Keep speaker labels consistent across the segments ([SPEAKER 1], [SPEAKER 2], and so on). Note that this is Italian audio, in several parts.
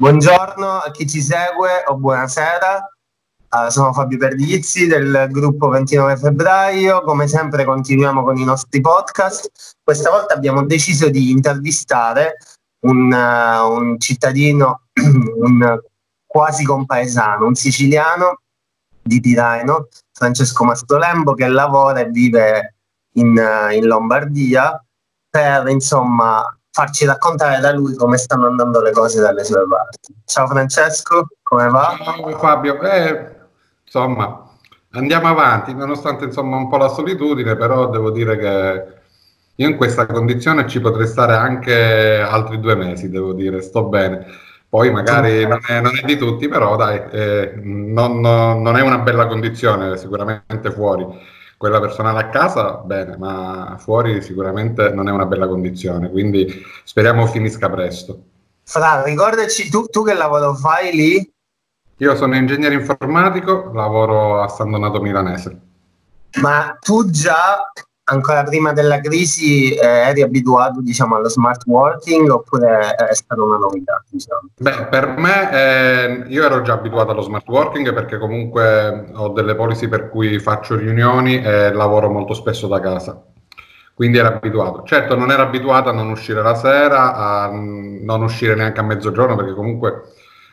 [SPEAKER 1] Buongiorno a chi ci segue o buonasera. Uh, sono Fabio Perdiizzi del gruppo 29 febbraio. Come sempre continuiamo con i nostri podcast. Questa volta abbiamo deciso di intervistare un, uh, un cittadino, un quasi compaesano, un siciliano di Piraino, Francesco Mastolembo, che lavora e vive in, uh, in Lombardia per insomma farci raccontare da lui come stanno andando le cose dalle sue parti. Ciao Francesco, come va?
[SPEAKER 2] Ciao Fabio, eh, insomma andiamo avanti, nonostante insomma un po' la solitudine, però devo dire che io in questa condizione ci potrei stare anche altri due mesi, devo dire, sto bene. Poi magari non è, non è di tutti, però dai, eh, non, non è una bella condizione, sicuramente fuori quella personale a casa, bene, ma fuori sicuramente non è una bella condizione, quindi speriamo finisca presto.
[SPEAKER 1] Fra, ricordaci tu, tu che lavoro fai lì?
[SPEAKER 2] Io sono ingegnere informatico, lavoro a San Donato Milanese.
[SPEAKER 1] Ma tu già ancora prima della crisi eh, eri abituato diciamo, allo smart working oppure è stata una novità? Diciamo?
[SPEAKER 2] Beh, per me eh, io ero già abituato allo smart working perché comunque ho delle policy per cui faccio riunioni e lavoro molto spesso da casa. Quindi ero abituato. Certo, non ero abituato a non uscire la sera, a non uscire neanche a mezzogiorno perché comunque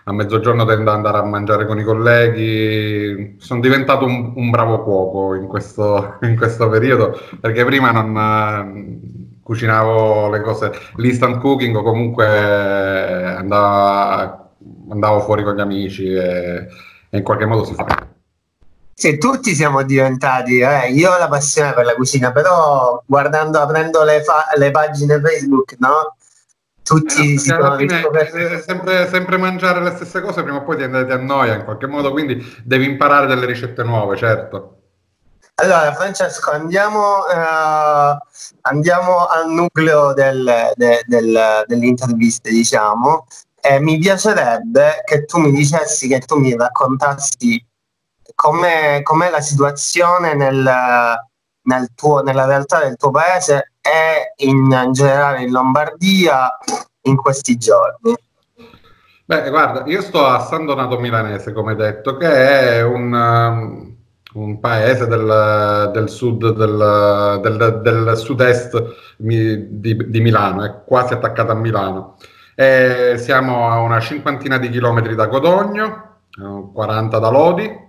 [SPEAKER 2] a mezzogiorno tendo ad andare a mangiare con i colleghi. Sono diventato un, un bravo cuoco in questo, in questo, periodo perché prima non uh, cucinavo le cose, l'instant cooking comunque andavo, andavo fuori con gli amici e, e, in qualche modo si fa.
[SPEAKER 1] Sì, tutti siamo diventati, eh. io ho la passione per la cucina, però guardando, aprendo le, fa- le pagine Facebook, no? Tutti eh, si alla fine
[SPEAKER 2] è sempre, sempre, mangiare le stesse cose prima o poi ti, ti annoia in qualche modo quindi devi imparare delle ricette nuove certo.
[SPEAKER 1] Allora Francesco andiamo, uh, andiamo al nucleo del, de, del, delle interviste diciamo. E mi piacerebbe che tu mi dicessi che tu mi raccontassi com'è, com'è la situazione nel, nel tuo, nella realtà del tuo paese e in, in generale in Lombardia in questi giorni?
[SPEAKER 2] Beh, guarda, io sto a San Donato Milanese, come detto, che è un, um, un paese del, del sud, del, del, del sud-est di, di, Milano, è quasi attaccato a Milano. E siamo a una cinquantina di chilometri da Codogno, 40 da Lodi,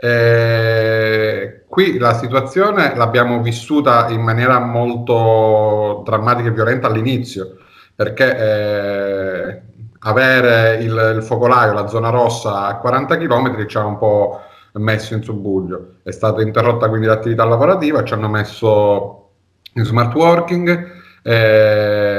[SPEAKER 2] eh, qui la situazione l'abbiamo vissuta in maniera molto drammatica e violenta all'inizio, perché eh, avere il, il, focolaio, la zona rossa a 40 km ci ha un po' messo in subbuglio. È stata interrotta quindi l'attività lavorativa, ci hanno messo in smart working. Eh,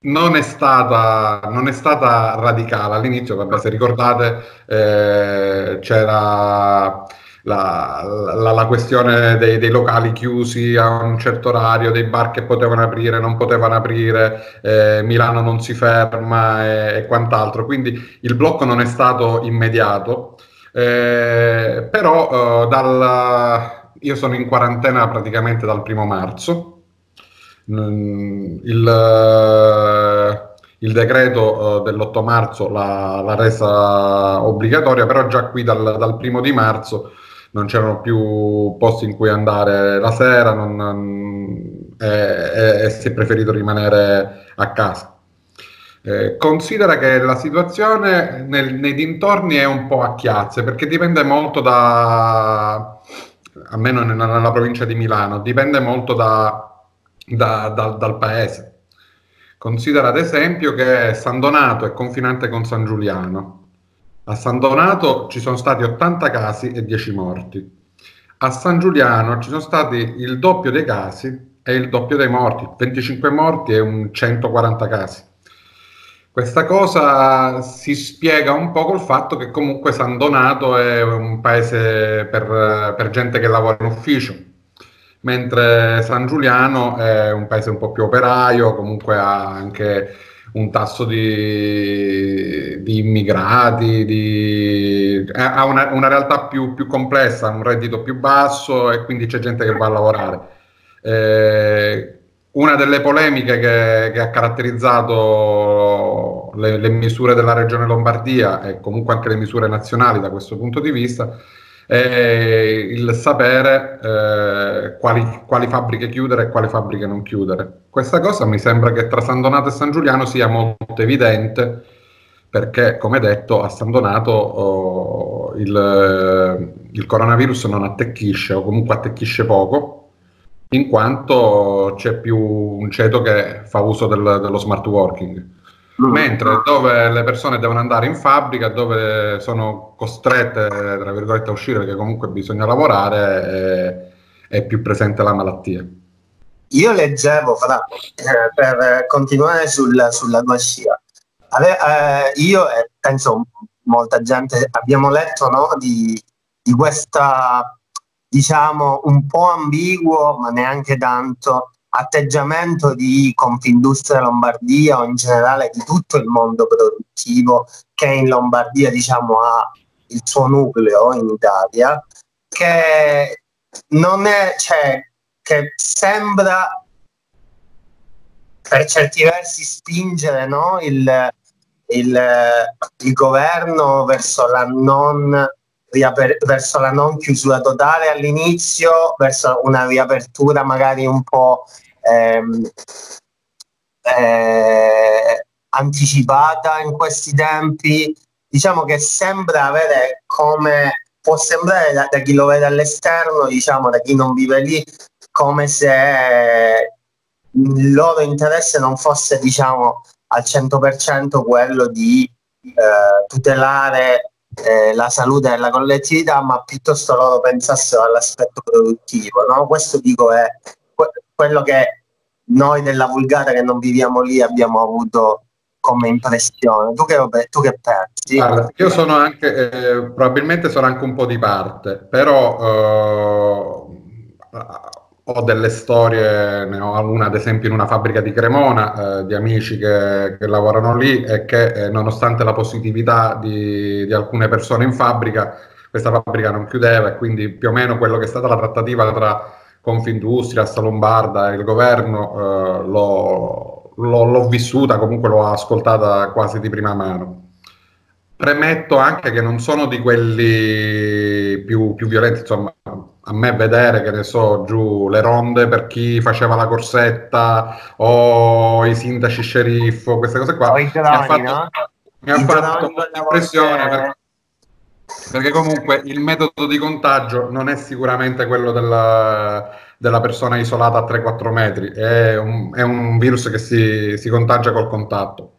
[SPEAKER 2] non è, stata, non è stata radicale all'inizio, vabbè, se ricordate eh, c'era la, la, la questione dei, dei, locali chiusi a un certo orario, dei bar che potevano aprire, non potevano aprire, eh, Milano non si ferma e, e, quant'altro, quindi il blocco non è stato immediato, eh, però eh, dal, io sono in quarantena praticamente dal primo marzo il, eh, il decreto uh, dell'8 marzo l'ha, resa obbligatoria, però già qui dal, dal, primo di marzo non c'erano più posti in cui andare la sera non, e, e, e, si è preferito rimanere a casa. Eh, considera che la situazione nel, nei dintorni è un po' a chiazze perché dipende molto da, almeno nella, nella provincia di Milano, dipende molto da da, da, dal paese. Considera ad esempio che San Donato è confinante con San Giuliano. A San Donato ci sono stati 80 casi e 10 morti. A San Giuliano ci sono stati il doppio dei casi e il doppio dei morti, 25 morti e un 140 casi. Questa cosa si spiega un po' col fatto che comunque San Donato è un paese per, per gente che lavora in ufficio, mentre San Giuliano è un paese un po' più operaio, comunque ha anche un tasso di, di immigrati, di, ha una, una realtà più, più, complessa, un reddito più basso e quindi c'è gente che va a lavorare. Eh, una delle polemiche che, che, ha caratterizzato le, le, misure della regione Lombardia e comunque anche le misure nazionali da questo punto di vista, è il sapere eh, quali, quali, fabbriche chiudere e quali fabbriche non chiudere. Questa cosa mi sembra che tra San Donato e San Giuliano sia molto evidente perché, come detto, a San Donato oh, il, il coronavirus non attecchisce o comunque attecchisce poco in quanto c'è più un ceto che fa uso del, dello smart working. Mentre dove le persone devono andare in fabbrica, dove sono costrette, tra virgolette, a uscire perché comunque bisogna lavorare, è, è più presente la malattia.
[SPEAKER 1] Io leggevo, fra, eh, per continuare sul, sulla tua scia, Ave, eh, io e penso molta gente abbiamo letto no, di, di questa diciamo un po' ambiguo, ma neanche tanto, atteggiamento di Confindustria Lombardia o in generale di tutto il mondo produttivo che in Lombardia diciamo ha il suo nucleo in Italia, che non è, cioè, che sembra per certi versi spingere no, il, il, il governo verso la non verso la non chiusura totale all'inizio, verso una riapertura magari un po' ehm, eh, anticipata in questi tempi. Diciamo che sembra avere come può sembrare da, da chi lo vede all'esterno, diciamo da chi non vive lì, come se il loro interesse non fosse diciamo al 100% quello di eh, tutelare eh, la salute della collettività, ma piuttosto loro pensassero all'aspetto produttivo. No? Questo dico è quello che noi della vulgata che non viviamo lì abbiamo avuto come impressione. Tu che, tu che pensi?
[SPEAKER 2] Guarda, io sono anche, eh, probabilmente sono anche un po' di parte, però eh, ho delle storie, ne ho una ad esempio in una fabbrica di Cremona, eh, di amici che, che, lavorano lì e che eh, nonostante la positività di, di, alcune persone in fabbrica, questa fabbrica non chiudeva e quindi più o meno quello che è stata la trattativa tra Confindustria, Assa Lombarda e il governo eh, l'ho, l'ho, l'ho vissuta, comunque l'ho ascoltata quasi di prima mano. Premetto anche che non sono di quelli più, più violenti, insomma, a me vedere, che ne so, giù le ronde per chi faceva la corsetta o i sindaci sceriffo, queste cose qua, mi ha fatto, no? mi ha fatto impressione perché, perché, comunque il metodo di contagio non è sicuramente quello della, della persona isolata a 3-4 metri, è un, è un, virus che si, si contagia col contatto.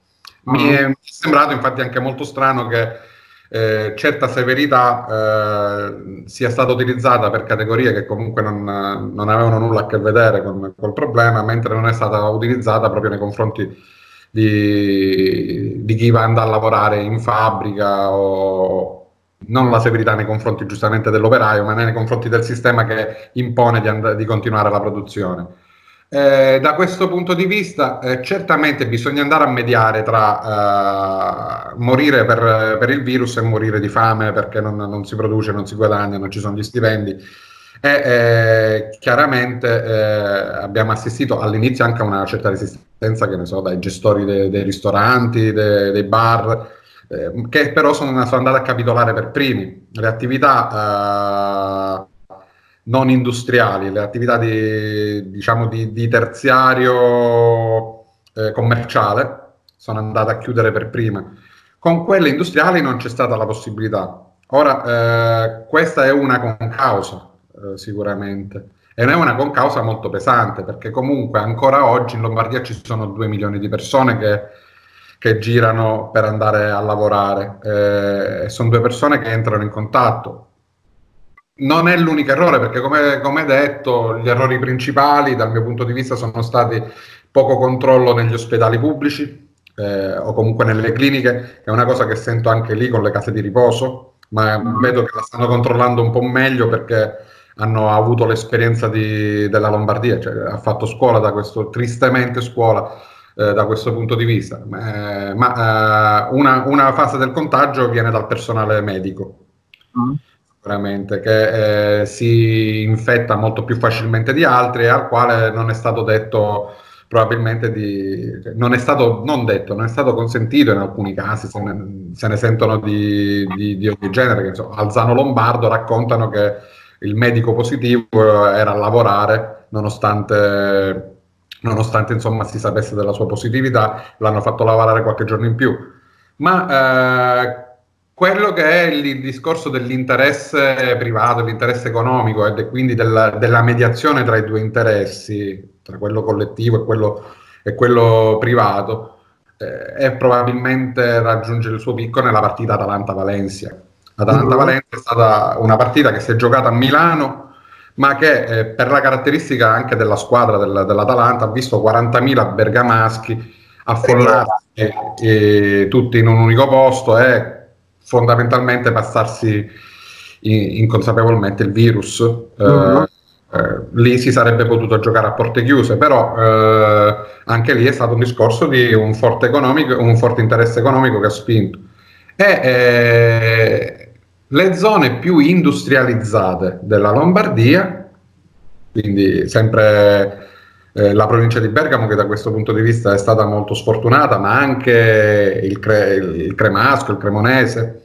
[SPEAKER 2] Mi mm. è sembrato infatti anche molto strano che eh, certa severità eh, sia stata utilizzata per categorie che comunque non, non avevano nulla a che vedere con col problema, mentre non è stata utilizzata proprio nei confronti di, di chi va andare a lavorare in fabbrica o non la severità nei confronti giustamente dell'operaio, ma nei confronti del sistema che impone di, and- di continuare la produzione. Eh, da questo punto di vista, eh, certamente bisogna andare a mediare tra eh, morire per, per, il virus e morire di fame perché non, non, si produce, non si guadagna, non ci sono gli stipendi. E eh, chiaramente eh, abbiamo assistito all'inizio anche a una certa resistenza, che ne so, dai gestori de, dei ristoranti, de, dei bar, eh, che però sono, andati a capitolare per primi. Le attività non industriali, le attività di, diciamo, di, di terziario eh, commerciale sono andate a chiudere per prima. Con quelle industriali non c'è stata la possibilità. Ora, eh, questa è una concausa, eh, sicuramente, e è una concausa molto pesante, perché comunque ancora oggi in Lombardia ci sono 2 milioni di persone che, che girano per andare a lavorare. Eh, sono due persone che entrano in contatto non è l'unico errore perché come, come, detto gli errori principali dal mio punto di vista sono stati poco controllo negli ospedali pubblici eh, o comunque nelle cliniche, che è una cosa che sento anche lì con le case di riposo, ma vedo che la stanno controllando un po' meglio perché hanno avuto l'esperienza di, della Lombardia, cioè ha fatto scuola da questo, tristemente scuola eh, da questo punto di vista, eh, ma una, una, fase del contagio viene dal personale medico. Mm sicuramente, che eh, si infetta molto più facilmente di altri e al quale non è stato detto probabilmente di, non è stato non detto, non è stato consentito in alcuni casi, se ne, se ne sentono di, di, di, ogni genere, che insomma, Alzano Lombardo raccontano che il medico positivo era a lavorare nonostante, nonostante insomma, si sapesse della sua positività, l'hanno fatto lavorare qualche giorno in più. Ma eh, quello che è il discorso dell'interesse privato, l'interesse economico e quindi della, della, mediazione tra i due interessi, tra quello collettivo e quello, e quello privato, eh, è probabilmente raggiunge il suo picco nella partita Atalanta-Valencia. Atalanta-Valencia è stata una partita che si è giocata a Milano, ma che eh, per la caratteristica anche della squadra del, dell'Atalanta ha visto 40.000 bergamaschi affollarsi eh, tutti in un unico posto e fondamentalmente passarsi inconsapevolmente il virus. Mm-hmm. Eh, lì si sarebbe potuto giocare a porte chiuse, però eh, anche lì è stato un discorso di un forte, economico, un forte interesse economico che ha spinto. E eh, le zone più industrializzate della Lombardia, quindi sempre eh, la provincia di Bergamo che da questo punto di vista è stata molto sfortunata, ma anche il, Cre- il Cremasco, il Cremonese,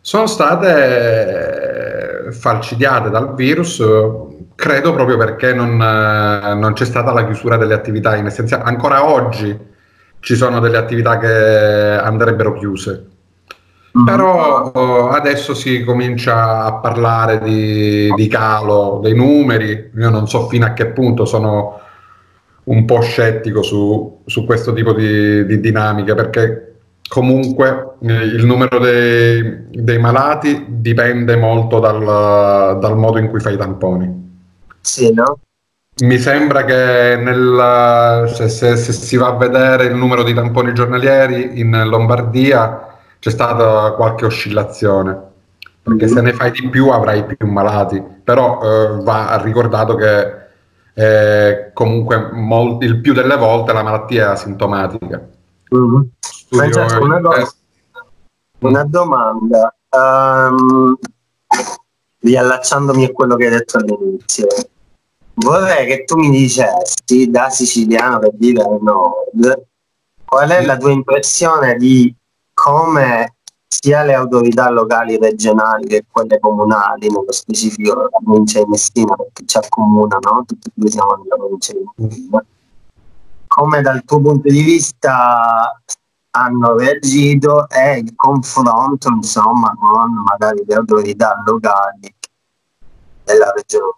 [SPEAKER 2] sono state eh, falcidiate dal virus, credo proprio perché non, eh, non c'è stata la chiusura delle attività in essenziale. Ancora oggi ci sono delle attività che andrebbero chiuse. Mm. Però oh, adesso si comincia a parlare di, di, calo dei numeri, io non so fino a che punto sono un po' scettico su, su questo tipo di, di dinamiche perché comunque eh, il numero dei, dei, malati dipende molto dal, dal, modo in cui fai i tamponi.
[SPEAKER 1] Sì, no?
[SPEAKER 2] Mi sembra che nel, se, se, se, si va a vedere il numero di tamponi giornalieri in Lombardia c'è stata qualche oscillazione, perché se ne fai di più avrai più malati, però eh, va ricordato che eh, comunque molti, il più delle volte la malattia è asintomatica.
[SPEAKER 1] Mm-hmm. Francesco, una, do- eh. una domanda. Um, riallacciandomi a quello che hai detto all'inizio, vorrei che tu mi dicessi da siciliano per dire al nord qual è la tua impressione di come sia le autorità locali regionali che quelle comunali, nello specifico la provincia di Messina, perché ci accomuna, no? Tutti noi siamo nella provincia di Messina. Come dal tuo punto di vista hanno reagito e il confronto insomma con magari le autorità locali della regione.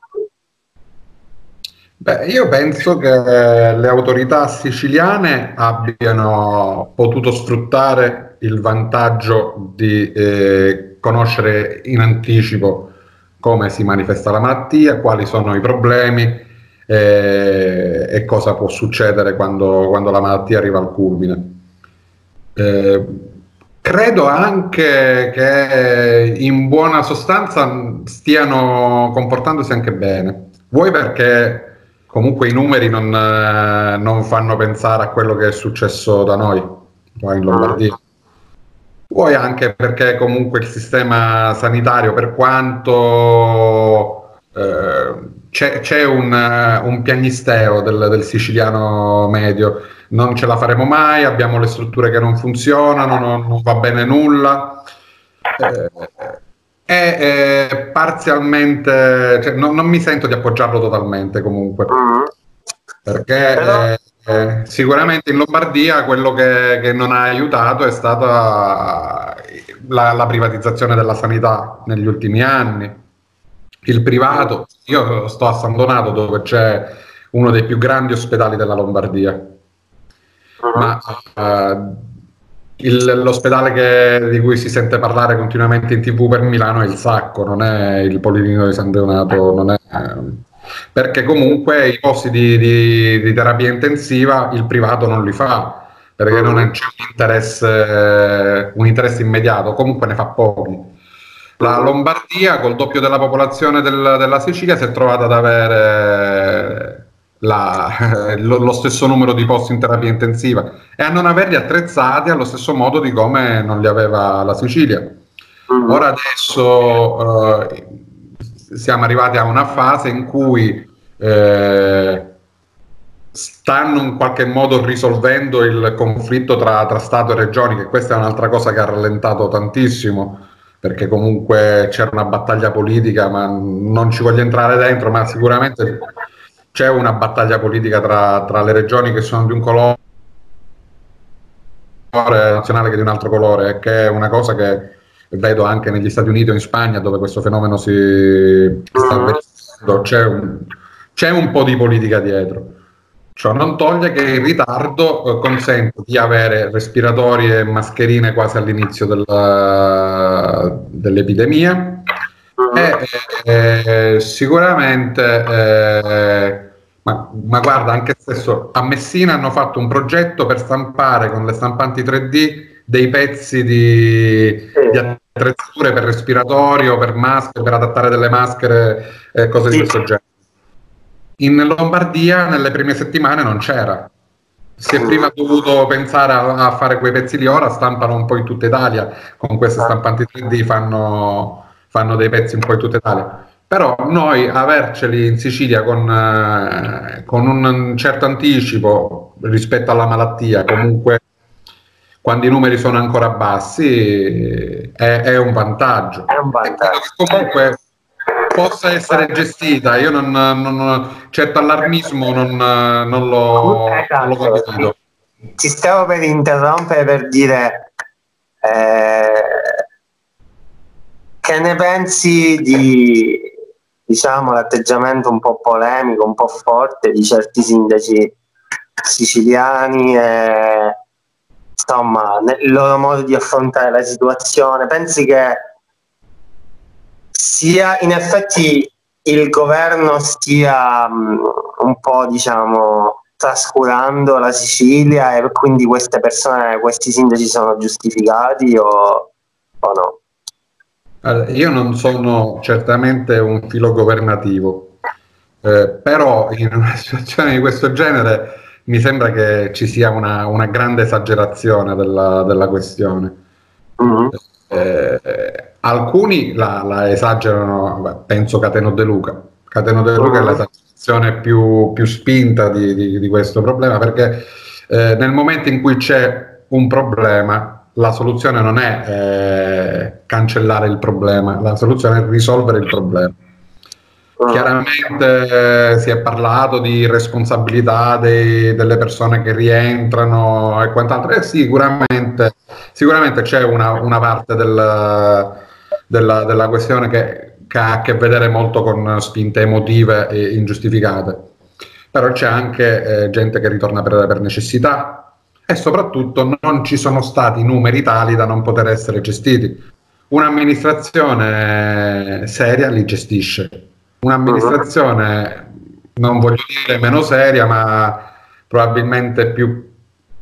[SPEAKER 2] Beh, io penso che le autorità siciliane abbiano potuto sfruttare il vantaggio di eh, conoscere in anticipo come si manifesta la malattia, quali sono i problemi eh, e cosa può succedere quando, quando la malattia arriva al culmine. Eh, credo anche che in buona sostanza stiano comportandosi anche bene. Vuoi perché comunque i numeri non, eh, non fanno pensare a quello che è successo da noi qua in Lombardia. Vuoi anche perché comunque il sistema sanitario, per quanto eh, c'è, c'è un, un, piagnisteo del, del siciliano medio, non ce la faremo mai, abbiamo le strutture che non funzionano, non, non va bene nulla. Eh, è eh, parzialmente, cioè, no, non mi sento di appoggiarlo totalmente comunque, mm. perché Però... eh, sicuramente in Lombardia quello che, che, non ha aiutato è stata la, la privatizzazione della sanità negli ultimi anni. Il privato, io sto a San Donato dove c'è uno dei più grandi ospedali della Lombardia ma uh, il, l'ospedale che, di cui si sente parlare continuamente in tv per Milano è il Sacco, non è il Policlinico di San Leonato, non è, perché comunque i posti di, di, di, terapia intensiva il privato non li fa, perché non c'è un interesse, un interesse immediato, comunque ne fa pochi. La Lombardia, col doppio della popolazione del, della Sicilia, si è trovata ad avere la, lo, lo, stesso numero di posti in terapia intensiva e a non averli attrezzati allo stesso modo di come non li aveva la Sicilia. Mm. Ora adesso eh, siamo arrivati a una fase in cui eh, stanno in qualche modo risolvendo il conflitto tra, tra, Stato e regioni, che questa è un'altra cosa che ha rallentato tantissimo, perché comunque c'era una battaglia politica, ma non ci voglio entrare dentro, ma sicuramente c'è una battaglia politica tra, tra le regioni che sono di un colore nazionale che di un altro colore, che è una cosa che vedo anche negli Stati Uniti o in Spagna dove questo fenomeno si sta mm. verificando, c'è un, c'è un po' di politica dietro. Ciò non toglie che il ritardo eh, consente di avere respiratori e mascherine quasi all'inizio della, dell'epidemia e eh, sicuramente, eh, ma, ma, guarda, anche stesso a Messina hanno fatto un progetto per stampare con le stampanti 3D dei pezzi di, sì. di attrezzature per respiratorio, per maschere, per adattare delle maschere, eh, cose sì. di questo genere. In Lombardia nelle prime settimane non c'era. Si è prima dovuto pensare a, a, fare quei pezzi lì, ora stampano un po' in tutta Italia, con queste stampanti 3D fanno, fanno dei pezzi un po' in tutta Italia. Però noi averceli in Sicilia con, eh, con un certo anticipo rispetto alla malattia, comunque quando i numeri sono ancora bassi, è, è un vantaggio. È un vantaggio. comunque possa essere gestita. Io non, non certo allarmismo non, non lo, esatto. non lo condivido.
[SPEAKER 1] Ci stavo per interrompere per dire eh, che ne pensi di diciamo l'atteggiamento un po' polemico, un po' forte di certi sindaci siciliani e insomma il loro modo di affrontare la situazione. Pensi che sia in effetti il governo stia um, un po' diciamo trascurando la Sicilia e quindi queste persone, questi sindaci sono giustificati o, o no?
[SPEAKER 2] Allora, io non sono certamente un filo governativo, eh, però in una situazione di questo genere mi sembra che ci sia una, una grande esagerazione della, della questione. Mm-hmm. Eh, alcuni la, la, esagerano, penso Cateno De Luca. Cateno De Luca è l'esagerazione più, più spinta di, di, di, questo problema perché eh, nel momento in cui c'è un problema la soluzione non è eh, cancellare il problema, la soluzione è risolvere il problema. Ah. Chiaramente eh, si è parlato di responsabilità dei, delle persone che rientrano e quant'altro, e sicuramente, sicuramente c'è una, una parte del, della, della, questione che, che, ha a che vedere molto con spinte emotive e ingiustificate, però c'è anche eh, gente che ritorna per, per necessità e soprattutto non ci sono stati numeri tali da non poter essere gestiti. Un'amministrazione seria li gestisce un'amministrazione, non voglio dire meno seria, ma probabilmente più...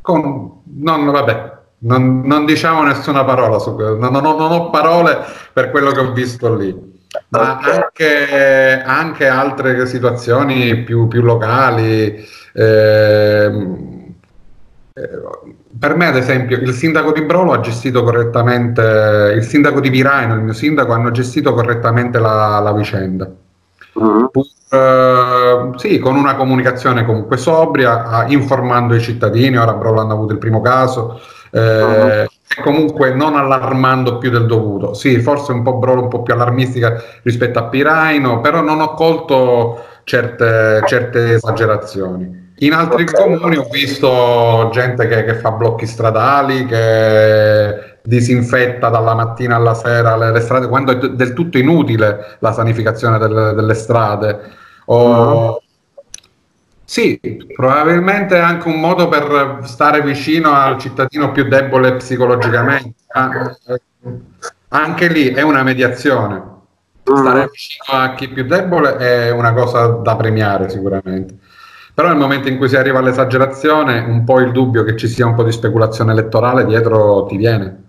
[SPEAKER 2] Con, non, vabbè, non, non, diciamo nessuna parola su quello, non, non, non, ho parole per quello che ho visto lì. Ma anche, anche altre situazioni più, più locali. Eh, per me, ad esempio, il sindaco di Brolo ha gestito correttamente, il sindaco di Piraino e il mio sindaco hanno gestito correttamente la, la vicenda. Uh-huh. Uh, sì, con una comunicazione comunque sobria, informando i cittadini, ora Brolo hanno avuto il primo caso, eh, uh-huh. e comunque non allarmando più del dovuto. Sì, forse un po' Brolo un po' più allarmistica rispetto a Piraino, però non ho colto certe, certe esagerazioni. In altri okay. comuni ho visto gente che, che fa blocchi stradali, che disinfetta dalla mattina alla sera le, le strade, quando è del tutto inutile la sanificazione delle, delle strade. O, uh Sì, probabilmente è anche un modo per stare vicino al cittadino più debole psicologicamente. Anche lì è una mediazione. Stare vicino a chi è più debole è una cosa da premiare sicuramente. Però nel momento in cui si arriva all'esagerazione, un po' il dubbio che ci sia un po' di speculazione elettorale dietro ti viene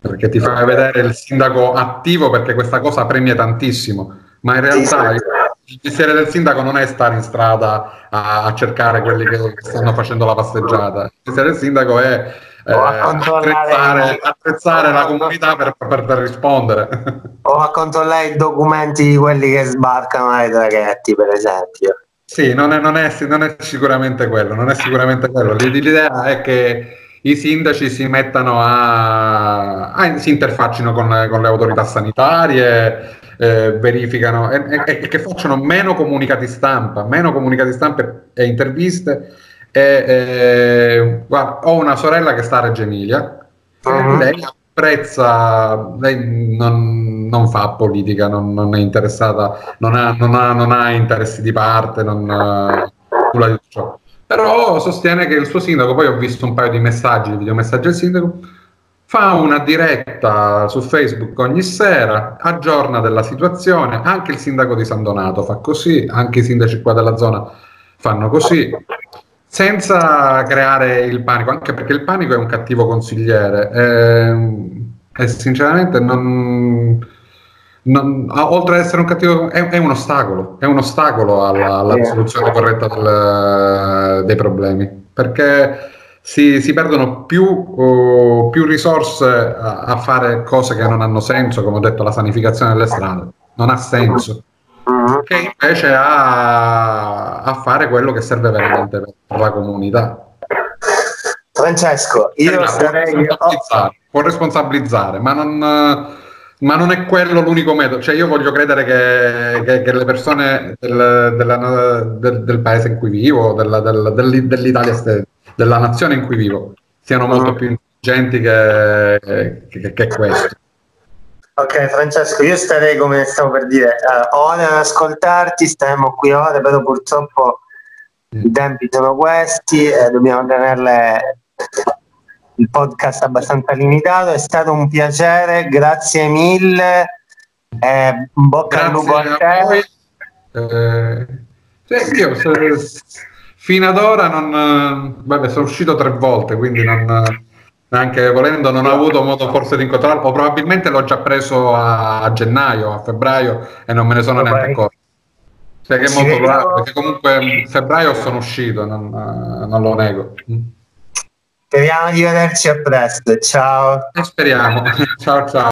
[SPEAKER 2] perché ti fa vedere il sindaco attivo perché questa cosa premia tantissimo, ma in realtà il mestiere del sindaco non è stare in strada a, a cercare quelli che stanno facendo la passeggiata, il mestiere del sindaco è eh, attrezzare, attrezzare la comunità per, per, per, rispondere.
[SPEAKER 1] O a controllare i documenti di quelli che sbarcano ai traghetti, per esempio.
[SPEAKER 2] Sì, non è, non, è, non è, sicuramente quello, non è sicuramente quello. L'idea è che i sindaci si mettano a, a si interfaccino con, con le autorità sanitarie, eh, verificano e, e, e, che facciano meno comunicati stampa, meno comunicati stampa e interviste. E, guarda, ho una sorella che sta a Reggio Emilia, uh-huh. lei apprezza, lei non, non fa politica, non, non, è interessata, non ha, non ha, non ha interessi di parte, non nulla di ciò. Però sostiene che il suo sindaco, poi ho visto un paio di messaggi, video messaggi al sindaco, fa una diretta su Facebook ogni sera, aggiorna della situazione, anche il sindaco di San Donato fa così, anche i sindaci qua della zona fanno così, senza creare il panico, anche perché il panico è un cattivo consigliere e, ehm, e sinceramente non, non, oltre ad essere un cattivo è, è, un ostacolo, è un ostacolo alla, alla soluzione corretta del, dei problemi, perché si, si perdono più, uh, più risorse a, a, fare cose che non hanno senso, come ho detto, la sanificazione delle strade, non ha senso, uh-huh. che invece a, a fare quello che serve veramente per la comunità.
[SPEAKER 1] Francesco, io sarei...
[SPEAKER 2] Può responsabilizzare, può responsabilizzare ma non ma non è quello l'unico metodo. Cioè, io voglio credere che, che, che le persone del, della, del, del, paese in cui vivo, della, del, dell'Italia stessa, della nazione in cui vivo siano molto più intelligenti che, che, che questo.
[SPEAKER 1] Ok Francesco, io starei come stavo per dire, uh, ore ad ascoltarti, staremo qui ore, però purtroppo i tempi sono questi, eh, dobbiamo tenerle il podcast abbastanza limitato, è stato un piacere, grazie mille, eh, bocca al lupo a te.
[SPEAKER 2] Eh, sì, io, fino ad ora non, vabbè, sono uscito tre volte, quindi non, anche volendo non ho avuto modo forse di incontrarlo, o probabilmente l'ho già preso a, a gennaio, a febbraio e non me ne sono oh, neanche accorto. Cioè che è molto probabile, perché comunque a febbraio sono uscito, non, non lo nego.
[SPEAKER 1] Speriamo di vederci a presto, ciao.
[SPEAKER 2] Speriamo, ciao ciao.